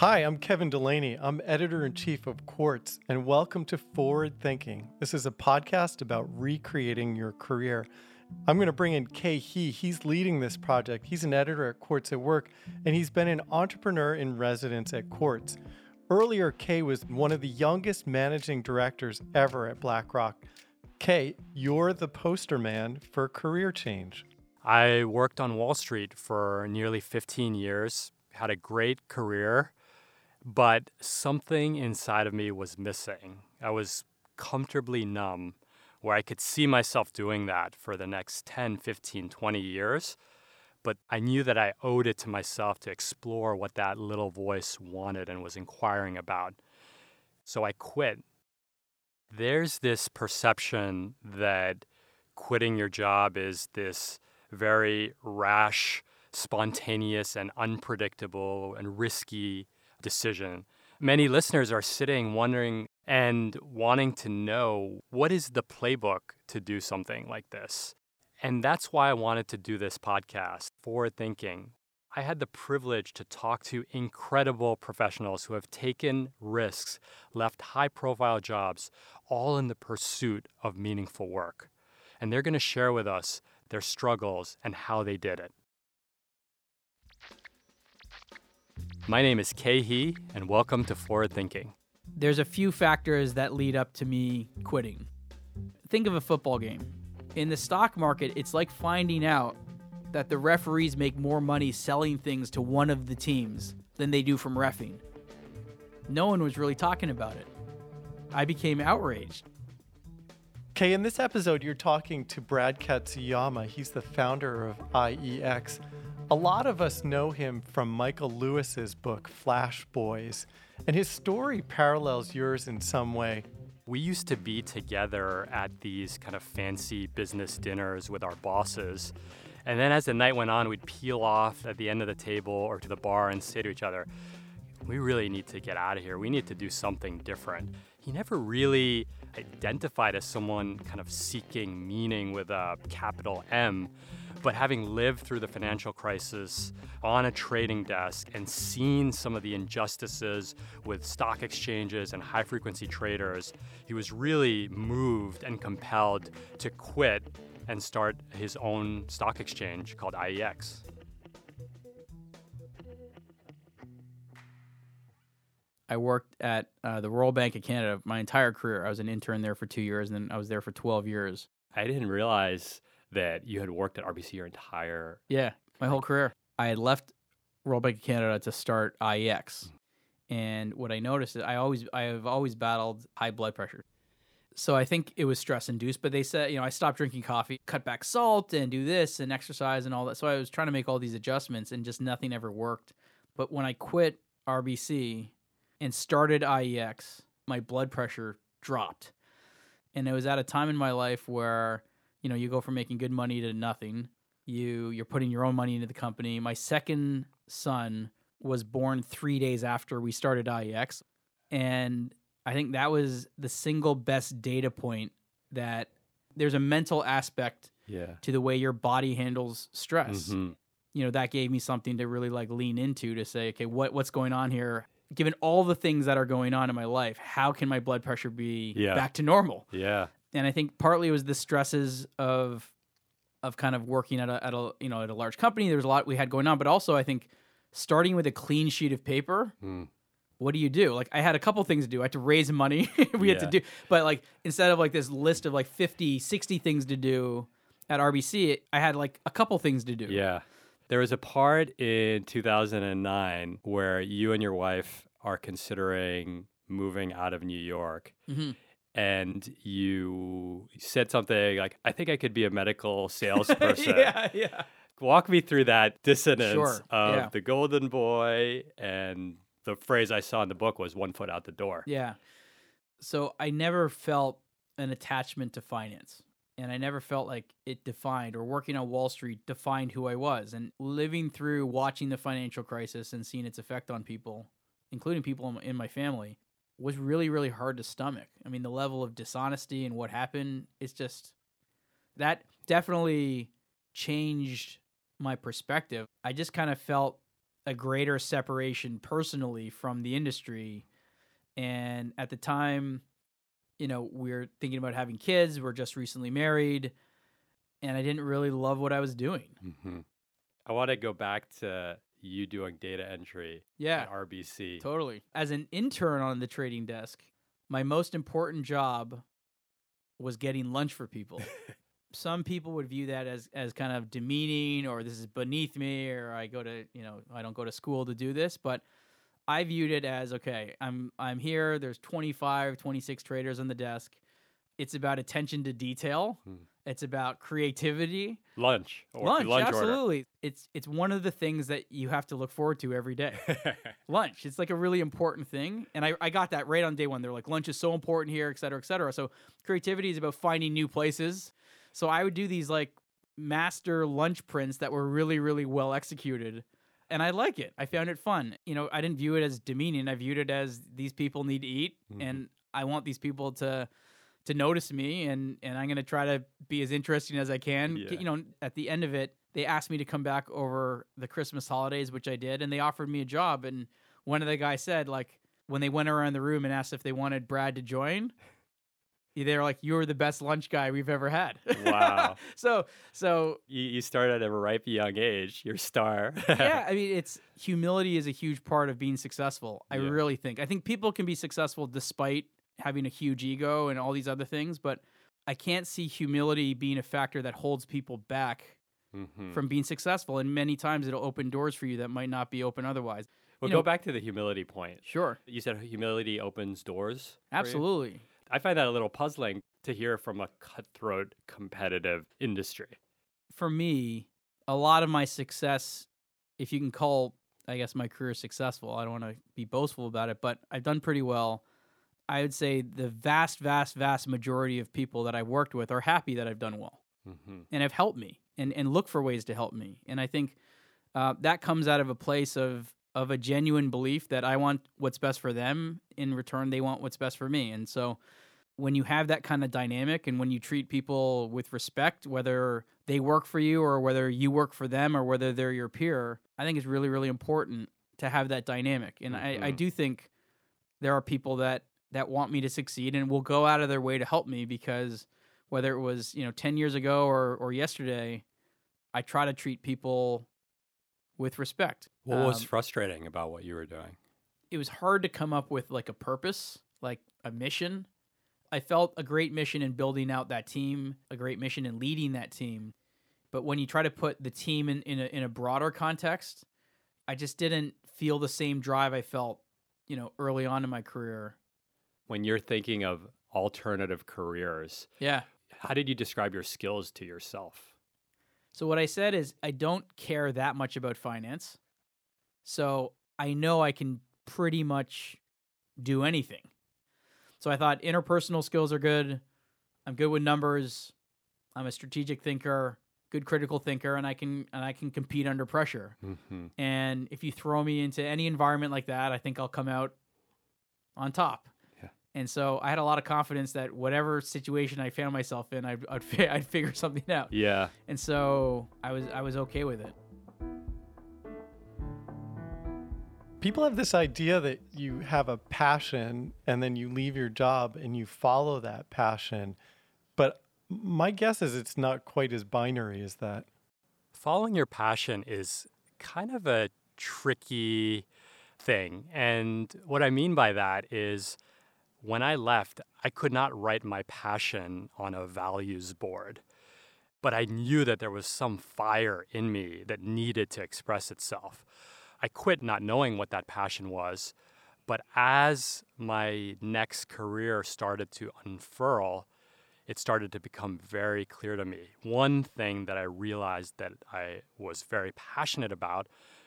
Hi, I'm Kevin Delaney. I'm editor in chief of Quartz, and welcome to Forward Thinking. This is a podcast about recreating your career. I'm going to bring in Khe Hy. He's leading this project. He's an editor at Quartz at Work, and he's been an entrepreneur in residence at Quartz. Earlier, Khe was one of the youngest managing directors ever at BlackRock. Khe, you're the poster man for career change. I worked on Wall Street for nearly 15 years, had a great career, but something inside of me was missing. I was comfortably numb where I could see myself doing that for the next 10, 15, 20 years. But I knew that I owed it to myself to explore what that little voice wanted and was inquiring about. So I quit. There's this perception that quitting your job is this very rash, spontaneous, and unpredictable and risky decision. Many listeners are sitting wondering and wanting to know what is the playbook to do something like this. And that's why I wanted to do this podcast, Forward Thinking. I had the privilege to talk to incredible professionals who have taken risks, left high profile jobs, all in the pursuit of meaningful work. And they're going to share with us their struggles and how they did it. My name is Khe Hy, and welcome to Forward Thinking. There's a few factors that lead up to me quitting. Think of a football game. In the stock market, it's like finding out that the referees make more money selling things to one of the teams than they do from refing. No one was really talking about it. I became outraged. Okay, in this episode, you're talking to Brad Katsuyama. He's the founder of IEX. A lot of us know him from Michael Lewis's book, Flash Boys, and his story parallels yours in some way. We used to be together at these kind of fancy business dinners with our bosses. And then as the night went on, we'd peel off at the end of the table or to the bar and say to each other, we really need to get out of here. We need to do something different. He never really identified as someone kind of seeking meaning with a capital M. But having lived through the financial crisis on a trading desk and seen some of the injustices with stock exchanges and high frequency traders, he was really moved and compelled to quit and start his own stock exchange called IEX. I worked at uh, the Royal Bank of Canada my entire career. I was an intern there for two years, and then I was there for 12 years. I didn't realize that you had worked at RBC your entire Yeah, my whole career. I had left Royal Bank of Canada to start IEX. And what I noticed is I always I have always battled high blood pressure. So I think it was stress induced, but they said, you know, I stopped drinking coffee, cut back salt and do this and exercise and all that. So I was trying to make all these adjustments and just nothing ever worked. But when I quit RBC and started IEX, my blood pressure dropped. And it was at a time in my life where you know you go from making good money to nothing you you're putting your own money into the company my second son was born three days after we started iex and i think that was the single best data point that there's a mental aspect yeah. to the way your body handles stress Mm-hmm. you know that gave me something to really like lean into to say okay what what's going on here given all the things that are going on in my life how can my blood pressure be Yeah. back to normal Yeah. And I think partly it was the stresses of of kind of working at a at a you know at a large company. There was a lot we had going on, but also I think starting with a clean sheet of paper. Mm. What do you do? Like I had a couple things to do. I had to raise money. we had to do, but like instead of like this list of like 50, 60 things to do at RBC, I had like a couple things to do. Yeah. There was a part in 2009 where you and your wife are considering moving out of New York. Mhm. And you said something like, I think I could be a medical salesperson. yeah, yeah. Walk me through that dissonance Sure, of yeah. the golden boy and the phrase I saw in the book was one foot out the door. Yeah. So I never felt an attachment to finance. And I never felt like it defined or working on Wall Street defined who I was. And living through watching the financial crisis and seeing its effect on people, including people in my- in my family, was really, really hard to stomach. I mean, the level of dishonesty and what happened, it's just that definitely changed my perspective. I just kind of felt a greater separation personally from the industry. And at the time, you know, we are thinking about having kids. We're just recently married. And I didn't really love what I was doing. Mm-hmm. I want to go back to you doing data entry Yeah. at RBC. Totally. As an intern on the trading desk, my most important job was getting lunch for people. Some people would view that as as kind of demeaning or this is beneath me or I go to, you know, I don't go to school to do this, but I viewed it as okay, I'm I'm here, there's 25, 26 traders on the desk. It's about attention to detail. Hmm. It's about creativity lunch. Or lunch, order. absolutely. It's it's one of the things that you have to look forward to every day. lunch, it's like a really important thing, and I, I got that right on day one. They're like lunch is so important here, et cetera, et cetera. So creativity is about finding new places. So I would do these like master lunch prints that were really really well executed. And I like it. I found it fun. You know, I didn't view it as demeaning. I viewed it as these people need to eat, Mhm. and I want these people to to notice me and and I'm going to try to be as interesting as I can. Yeah. You know, at the end of it, they asked me to come back over the Christmas holidays, which I did, and they offered me a job and one of the guys said like when they went around the room and asked if they wanted Brad to join, they were like you're the best lunch guy we've ever had. Wow. so so you, you started at a ripe young age. You're a star. yeah, I mean, it's humility is a huge part of being successful. I Yeah. really think. I think people can be successful despite having a huge ego and all these other things, but I can't see humility being a factor that holds people back Mhm. from being successful. And many times it'll open doors for you that might not be open otherwise. Well, you go know- back to the humility point. Sure, You said humility opens doors. absolutely. I find that a little puzzling to hear from a cutthroat competitive industry. For me, a lot of my success, if you can call, I guess, my career successful, I don't want to be boastful about it, but I've done pretty well. I would say the vast, vast, vast majority of people that I've worked with are happy that I've done well hmm and have helped me and, and look for ways to help me. And I think uh, that comes out of a place of of a genuine belief that I want what's best for them. In return, they want what's best for me. And so when you have that kind of dynamic and when you treat people with respect, whether they work for you or whether you work for them or whether they're your peer, I think it's really, really important to have that dynamic. And I, I Mhm. do think there are people that that want me to succeed and will go out of their way to help me because whether it was you know 10 years ago or or yesterday i try to treat people with respect. What was Um, frustrating about what you were doing? it was hard to come up with like a purpose like a mission. I felt a great mission in building out that team a great mission in leading that team. But when you try to put the team in in a, in a broader context i just didn't feel the same drive i felt you know early on in my career When you're thinking of alternative careers, yeah how did you describe your skills to yourself? So what I said is I don't care that much about finance. So I know I can pretty much do anything. So I thought interpersonal skills are good. I'm good with numbers. I'm a strategic thinker, good critical thinker, and I can and I can compete under pressure. Mm-hmm. And if you throw me into any environment like that, I think I'll come out on top. Yeah. And so I had a lot of confidence that whatever situation I found myself in, I'd I'd, fi- I'd figure something out Yeah. and so I was I was okay with it. People have this idea that you have a passion and then you leave your job and you follow that passion. But my guess is it's not quite as binary as that. Following your passion is kind of a tricky thing. And what I mean by that is when I left, I could not write my passion on a values board. But I knew that there was some fire in me that needed to express itself. I quit not knowing what that passion was. But as my next career started to unfurl, it started to become very clear to me. One thing that I realized that I was very passionate about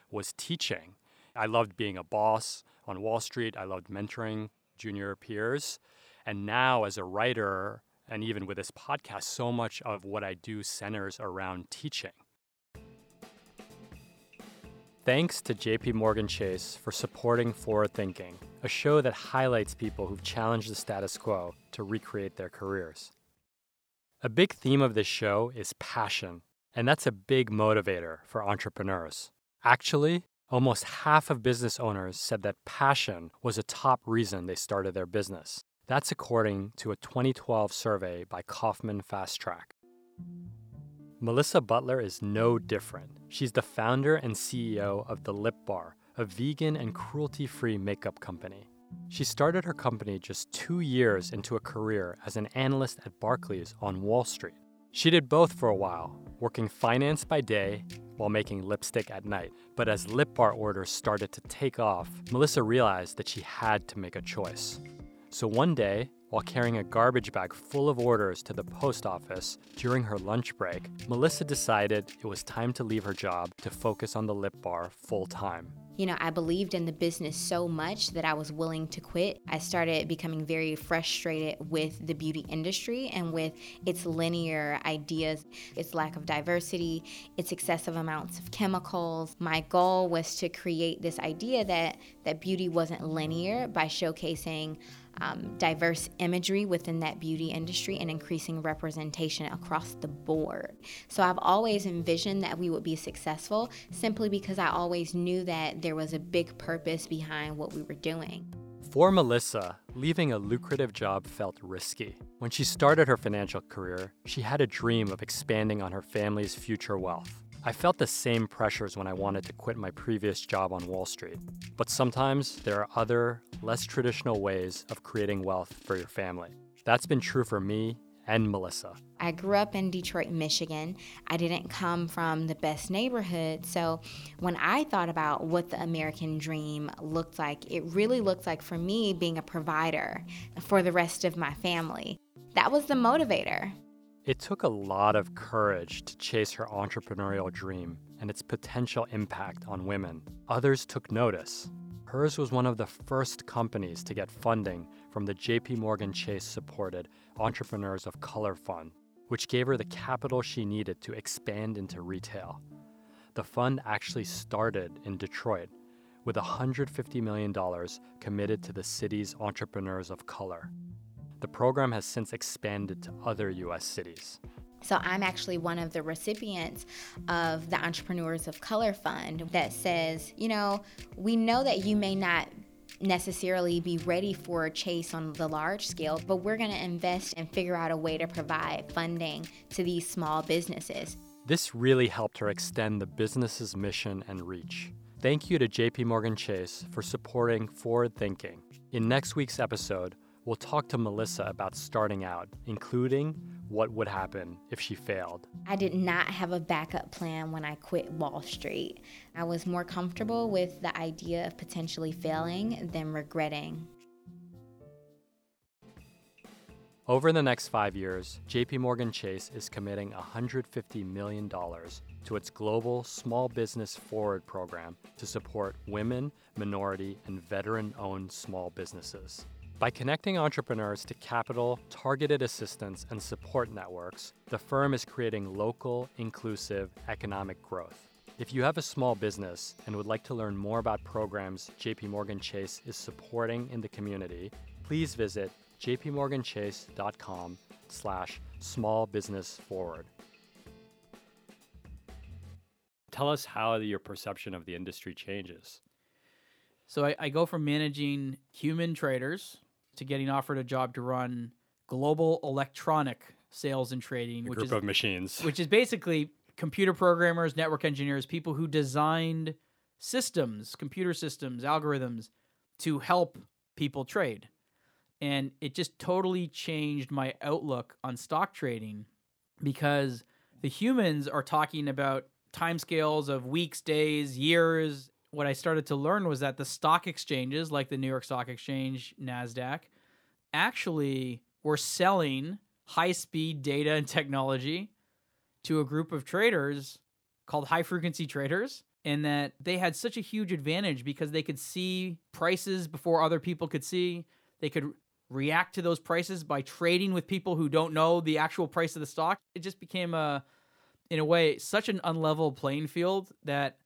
was teaching. I loved being a boss on Wall Street, I loved mentoring junior peers. And now, as a writer, and even with this podcast, so much of what I do centers around teaching. Thanks to JP Morgan Chase for supporting Forward Thinking, a show that highlights people who've challenged the status quo to recreate their careers. A big theme of this show is passion, and that's a big motivator for entrepreneurs. Actually, Almost half of business owners said that passion was a top reason they started their business. That's according to a 2012 survey by Kauffman FastTrac. Melissa Butler is no different. She's the founder and CEO of The Lip Bar, a vegan and cruelty free makeup company. She started her company just two years into a career as an analyst at Barclays on Wall Street. She did both for a while, working finance by day while making lipstick at night. But as lip bar orders started to take off, Melissa realized that she had to make a choice. So one day, while carrying a garbage bag full of orders to the post office during her lunch break, Melissa decided it was time to leave her job to focus on the lip bar full time you know, I believed in the business so much that I was willing to quit. I started becoming very frustrated with the beauty industry and with its linear ideas, its lack of diversity, its excessive amounts of chemicals. My goal was to create this idea that that beauty wasn't linear by showcasing um, diverse imagery within that beauty industry and increasing representation across the board. So I've always envisioned that we would be successful simply because I always knew that there was a big purpose behind what we were doing. For Melissa, leaving a lucrative job felt risky. When she started her financial career, she had a dream of expanding on her family's future wealth. I felt the same pressures when I wanted to quit my previous job on Wall Street. But sometimes there are other, less traditional ways of creating wealth for your family. That's been true for me and Melissa. I grew up in Detroit, Michigan. I didn't come from the best neighborhood. So when I thought about what the American dream looked like, it really looked like for me being a provider for the rest of my family. That was the motivator. It took a lot of courage to chase her entrepreneurial dream and its potential impact on women. Others took notice. Hers was one of the first companies to get funding from the JP Morgan Chase supported Entrepreneurs of Color Fund, which gave her the capital she needed to expand into retail. The fund actually started in Detroit with $150 million committed to the city's entrepreneurs of color. The program has since expanded to other U.S. cities. So I'm actually one of the recipients of the Entrepreneurs of Color Fund that says, you know, we know that you may not necessarily be ready for a chase on the large scale, but we're going to invest and figure out a way to provide funding to these small businesses. This really helped her extend the business's mission and reach. Thank you to JP Morgan Chase for supporting forward thinking. In next week's episode, We'll talk to Melissa about starting out, including what would happen if she failed. I did not have a backup plan when I quit Wall Street. I was more comfortable with the idea of potentially failing than regretting. Over the next five years, JP Morgan Chase is committing $150 million to its global Small Business Forward program to support women, minority, and veteran owned small businesses. By connecting entrepreneurs to capital, targeted assistance, and support networks, the firm is creating local, inclusive economic growth. If you have a small business and would like to learn more about programs JP Morgan Chase is supporting in the community, please visit jpmorganchase.com slash small business forward. Tell us how your perception of the industry changes. So I, I go from managing human traders to getting offered a job to run global electronic sales and trading, a which group is of machines, which is basically computer programmers, network engineers, people who designed systems, computer systems, algorithms to help people trade. And it just totally changed my outlook on stock trading because the humans are talking about timescales of weeks, days, years, what I started to learn was that the stock exchanges, like the New York Stock Exchange, NASDAQ, actually were selling high speed data and technology to a group of traders called high frequency traders. And that they had such a huge advantage because they could see prices before other people could see. They could react to those prices by trading with people who don't know the actual price of the stock. It just became a, in a way, such an unlevel playing field that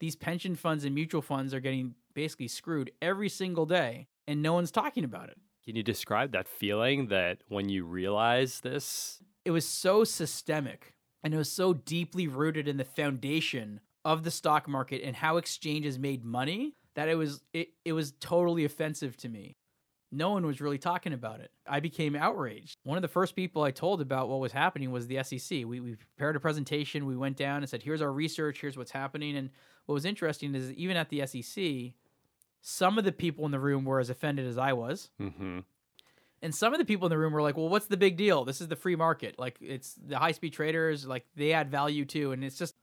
these pension funds and mutual funds are getting basically screwed every single day and no one's talking about it. Can you describe that feeling that when you realize this? It was so systemic and it was so deeply rooted in the foundation of the stock market and how exchanges made money that it was it, it was totally offensive to me. No one was really talking about it. I became outraged. One of the first people I told about what was happening was the SEC. We, we prepared a presentation. We went down and said, here's our research, here's what's happening. And what was interesting is even at the SEC, some of the people in the room were as offended as I was. Mm-hmm. And some of the people in the room were like, well, what's the big deal? This is the free market. Like, it's the high speed traders, like, they add value too. And it's just,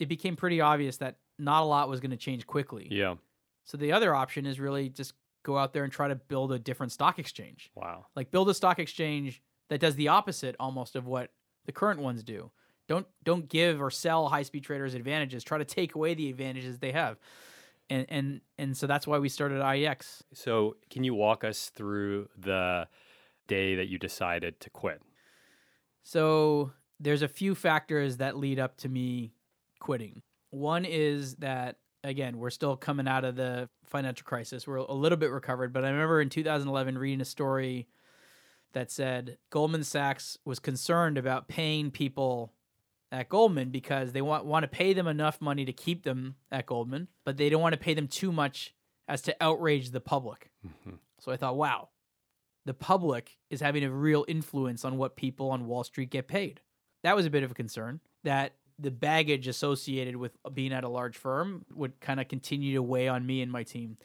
it became pretty obvious that not a lot was going to change quickly. Yeah. So the other option is really just go out there and try to build a different stock exchange. Wow. Like, build a stock exchange that does the opposite almost of what the current ones do. Don't don't give or sell high speed traders advantages. Try to take away the advantages they have. And and and so that's why we started IEX. So, can you walk us through the day that you decided to quit? So there's a few factors that lead up to me quitting. One is that again, we're still coming out of the financial crisis. We're a little bit recovered, but I remember in 2011 reading a story that said Goldman Sachs was concerned about paying people at Goldman because they want want to pay them enough money to keep them at Goldman, but they don't want to pay them too much as to outrage the public. Mhm. So I thought, wow, the public is having a real influence on what people on Wall Street get paid. That was a bit of a concern that the baggage associated with being at a large firm would kind of continue to weigh on me and my team.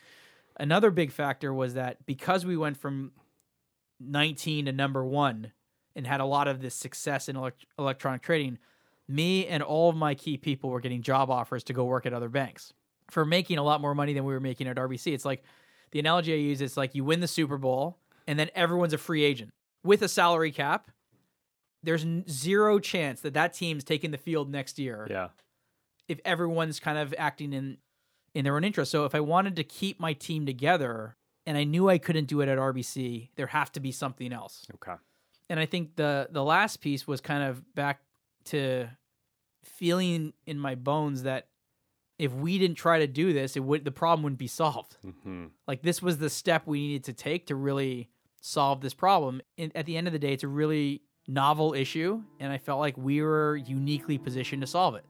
Another big factor was that because we went from 19 to number one and had a lot of this success in elect- electronic trading, me and all of my key people were getting job offers to go work at other banks for making a lot more money than we were making at RBC. It's like the analogy I use is like you win the Super Bowl and then everyone's a free agent with a salary cap. There's zero chance that that team's taking the field next year Yeah. if everyone's kind of acting in in their own interest. So if I wanted to keep my team together and I knew I couldn't do it at RBC, there have to be something else. Okay. And I think the the last piece was kind of back to feeling in my bones that if we didn't try to do this, it would the problem wouldn't be solved. Mm-hmm. Like this was the step we needed to take to really solve this problem. And at the end of the day, it's a really novel issue, and I felt like we were uniquely positioned to solve it.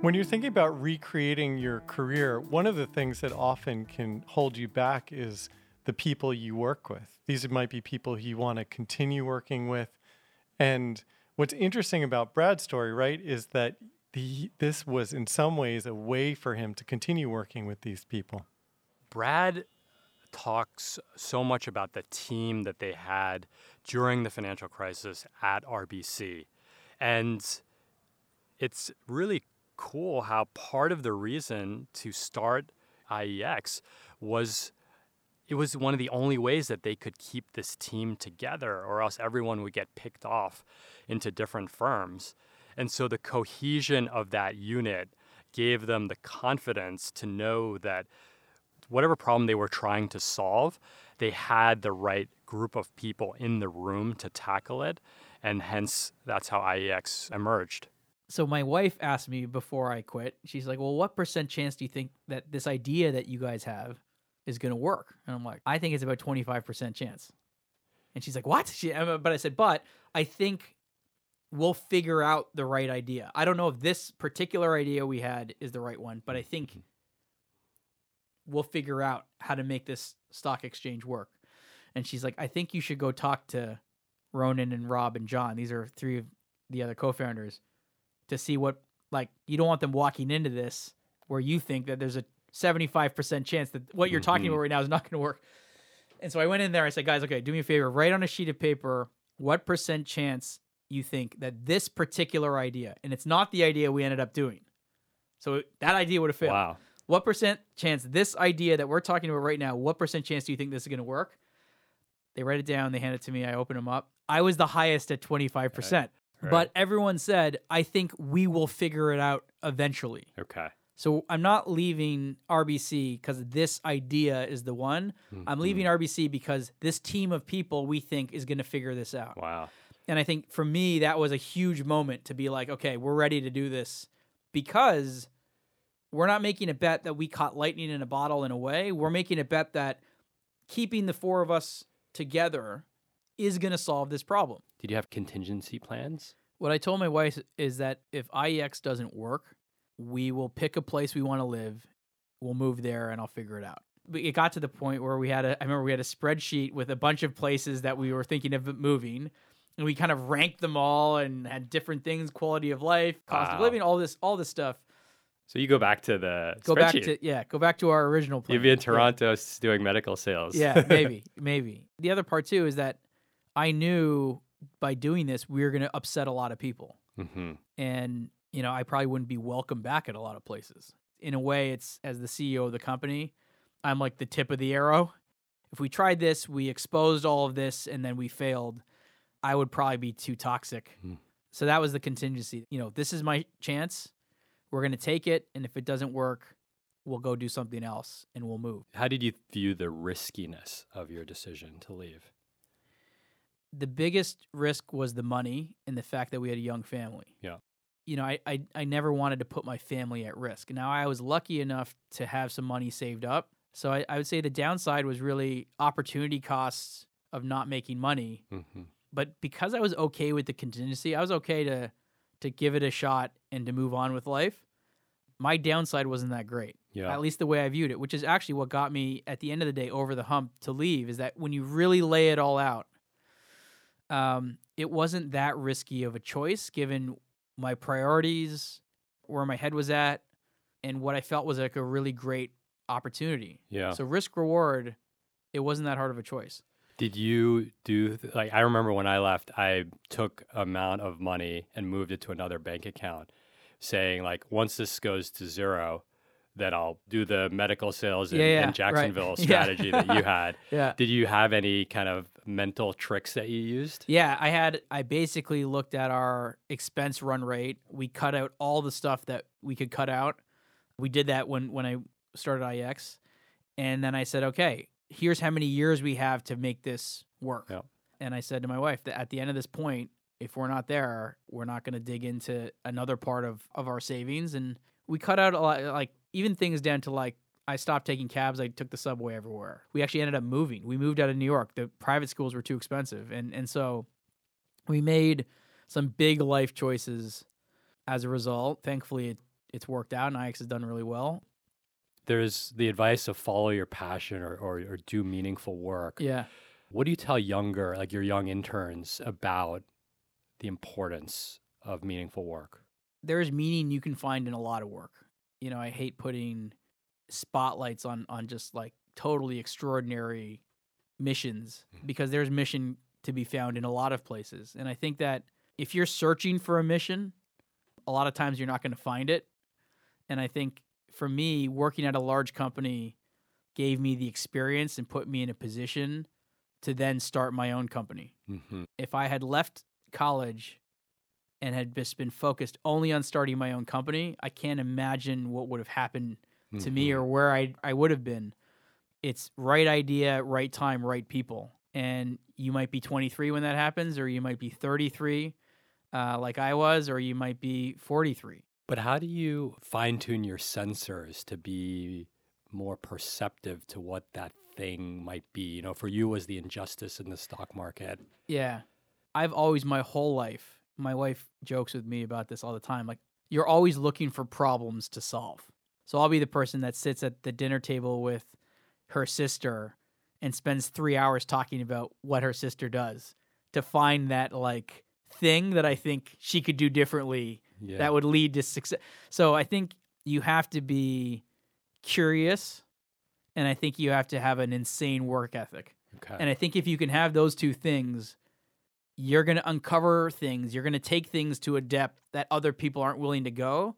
When you're thinking about recreating your career, one of the things that often can hold you back is the people you work with. These might be people you want to continue working with. And what's interesting about Brad's story, right, is that the, this was in some ways a way for him to continue working with these people. Brad talks so much about the team that they had during the financial crisis at RBC. And it's really cool how part of the reason to start IEX was it was one of the only ways that they could keep this team together or else everyone would get picked off into different firms. And so the cohesion of that unit gave them the confidence to know that whatever problem they were trying to solve, they had the right group of people in the room to tackle it. And hence, that's how IEX emerged. So my wife asked me before I quit. She's like, "Well, what percent chance do you think that this idea that you guys have is going to work?" And I'm like, "I think it's about 25% chance." And she's like, "What?" She, uh, but I said, "But I think we'll figure out the right idea. I don't know if this particular idea we had is the right one, but I think we'll figure out how to make this stock exchange work." And she's like, "I think you should go talk to Ronan and Rob and John. These are three of the other co-founders." to see what like you don't want them walking into this where you think that there's a 75% chance that what you're talking Mhm. about right now is not going to work. And so I went in there I said, "Guys, okay, do me a favor, write on a sheet of paper what percent chance you think that this particular idea, and it's not the idea we ended up doing. So that idea would have failed. Wow. What percent chance this idea that we're talking about right now, what percent chance do you think this is going to work? They write it down, they hand it to me, I open them up. I was the highest at 25%. Right. But everyone said, I think we will figure it out eventually. Okay. So I'm not leaving RBC because this idea is the one. I'm leaving mm-hmm. RBC because this team of people we think is going to figure this out. Wow. And I think for me, that was a huge moment to be like, okay, we're ready to do this because we're not making a bet that we caught lightning in a bottle in a way. We're making a bet that keeping the four of us together is going to solve this problem. Did you have contingency plans? What I told my wife is that if IEX doesn't work, we will pick a place we want to live. We'll move there and I'll figure it out. But it got to the point where we had a I remember we had a spreadsheet with a bunch of places that we were thinking of moving and we kind of ranked them all and had different things, quality of life, cost of living, all this all this stuff. So you go back to the Go back to yeah, go back to our original plan. You'd be in Toronto s- doing medical sales. Yeah, maybe, maybe. The other part too is that I knew by doing this we were going to upset a lot of people, hmm and you know I probably wouldn't be welcome back at a lot of places. In a way, it's as the CEO of the company, I'm like the tip of the arrow. If we tried this, we exposed all of this, and then we failed, I would probably be too toxic. Hmm. So that was the contingency. You know, this is my chance. We're going to take it, and if it doesn't work, we'll go do something else and we'll move. How did you view the riskiness of your decision to leave? the biggest risk was the money and the fact that we had a young family. Yeah. You know, I, I I never wanted to put my family at risk. Now I was lucky enough to have some money saved up. So I, I would say the downside was really opportunity costs of not making money. hmm But because I was okay with the contingency, I was okay to to give it a shot and to move on with life. My downside wasn't that great Yeah. at least the way I viewed it, which is actually what got me at the end of the day over the hump to leave. Is that when you really lay it all out, um, it wasn't that risky of a choice given my priorities, where my head was at, and what I felt was like a really great opportunity. yeah. So risk reward, it wasn't that hard of a choice. Did you do like I remember when I left, I took amount of money and moved it to another bank account, saying like once this goes to zero, that I'll do the medical sales in, Yeah, yeah, in right. Jacksonville Yeah. strategy that you had. Yeah. Did you have any kind of mental tricks that you used? Yeah, I had I basically looked at our expense run rate. We cut out all the stuff that we could cut out. We did that when when I started IEX. And then I said, "Okay, here's how many years we have to make this work." Yep. And I said to my wife that at the end of this point, if we're not there, we're not going to dig into another part of of our savings and we cut out a lot like even things down to like I stopped taking cabs. I took the subway everywhere. We actually ended up moving. We moved out of New York. The private schools were too expensive, and and so we made some big life choices as a result. Thankfully, it, it's worked out, and IEX has done really well. There's the advice of follow your passion or, or, or do meaningful work. Yeah, What do you tell younger, like your young interns, about the importance of meaningful work? there's meaning you can find in a lot of work. You know, I hate putting spotlights on on just like totally extraordinary missions mm-hmm. because there's mission to be found in a lot of places. And I think that if you're searching for a mission, a lot of times you're not going to find it. And I think for me, working at a large company gave me the experience and put me in a position to then start my own company Mm-hmm. if I had left college and had just been focused only on starting my own company, I can't imagine what would have happened to me or where I I would have been. It's right idea, right time, right people. And you might be 23 when that happens, or you might be 33, uh, like I was, or you might be 43. But how do you fine tune your sensors to be more perceptive to what that thing might be? You know, for you was the injustice in the stock market. Yeah. I've always, my whole life, my wife jokes with me about this all the time. Like, you're always looking for problems to solve. So I'll be the person that sits at the dinner table with her sister and spends three hours talking about what her sister does to find that, like, thing that I think she could do differently Yeah. that would lead to success. So I think you have to be curious and I think you have to have an insane work ethic. okay. And I think if you can have those two things, you're going to uncover things. You're going to take things to a depth that other people aren't willing to go.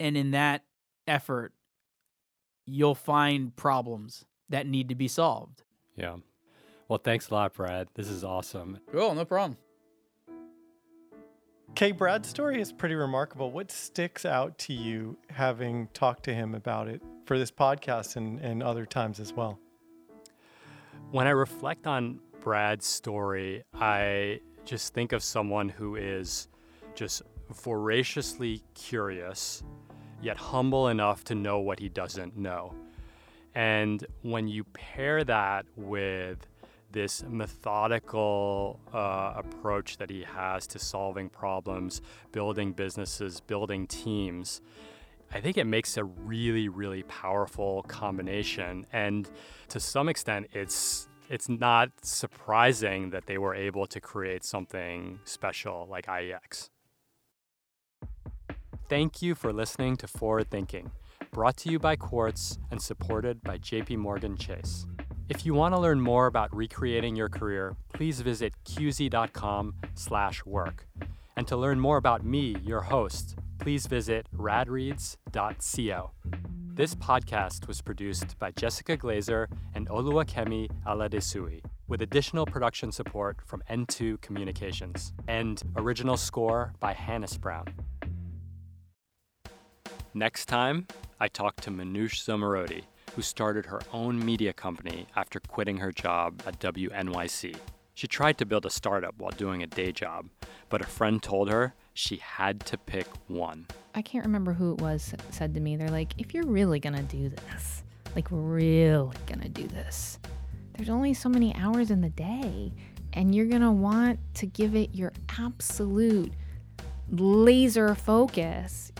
And in that effort, you'll find problems that need to be solved. yeah. Well, thanks a lot, Brad. This is awesome. Cool, no problem. Khe, Brad's story is pretty remarkable. What sticks out to you having talked to him about it for this podcast and, and other times as well? When I reflect on Brad's story, I just think of someone who is just voraciously curious, yet humble enough to know what he doesn't know. And when you pair that with this methodical uh, approach that he has to solving problems, building businesses, building teams, I think it makes a really, really powerful combination. And to some extent, it's it's not surprising that they were able to create something special like IEX. Thank you for listening to Forward Thinking, brought to you by Quartz and supported by JP Morgan Chase. If you want to learn more about recreating your career, please visit qz.com/work. And to learn more about me, your host, please visit radreads.co. This podcast was produced by Jessica Glazer and Oluwakemi Aladesuyi, with additional production support from N2 Communications, and original score by Hannes Brown. Next time, I talk to Manoush Zomorodi, who started her own media company after quitting her job at WNYC. She tried to build a startup while doing a day job, but a friend told her she had to pick one. I can't remember who it was said to me. They're like, if you're really gonna do this, like really gonna do this, there's only so many hours in the day, and you're gonna want to give it your absolute laser focus.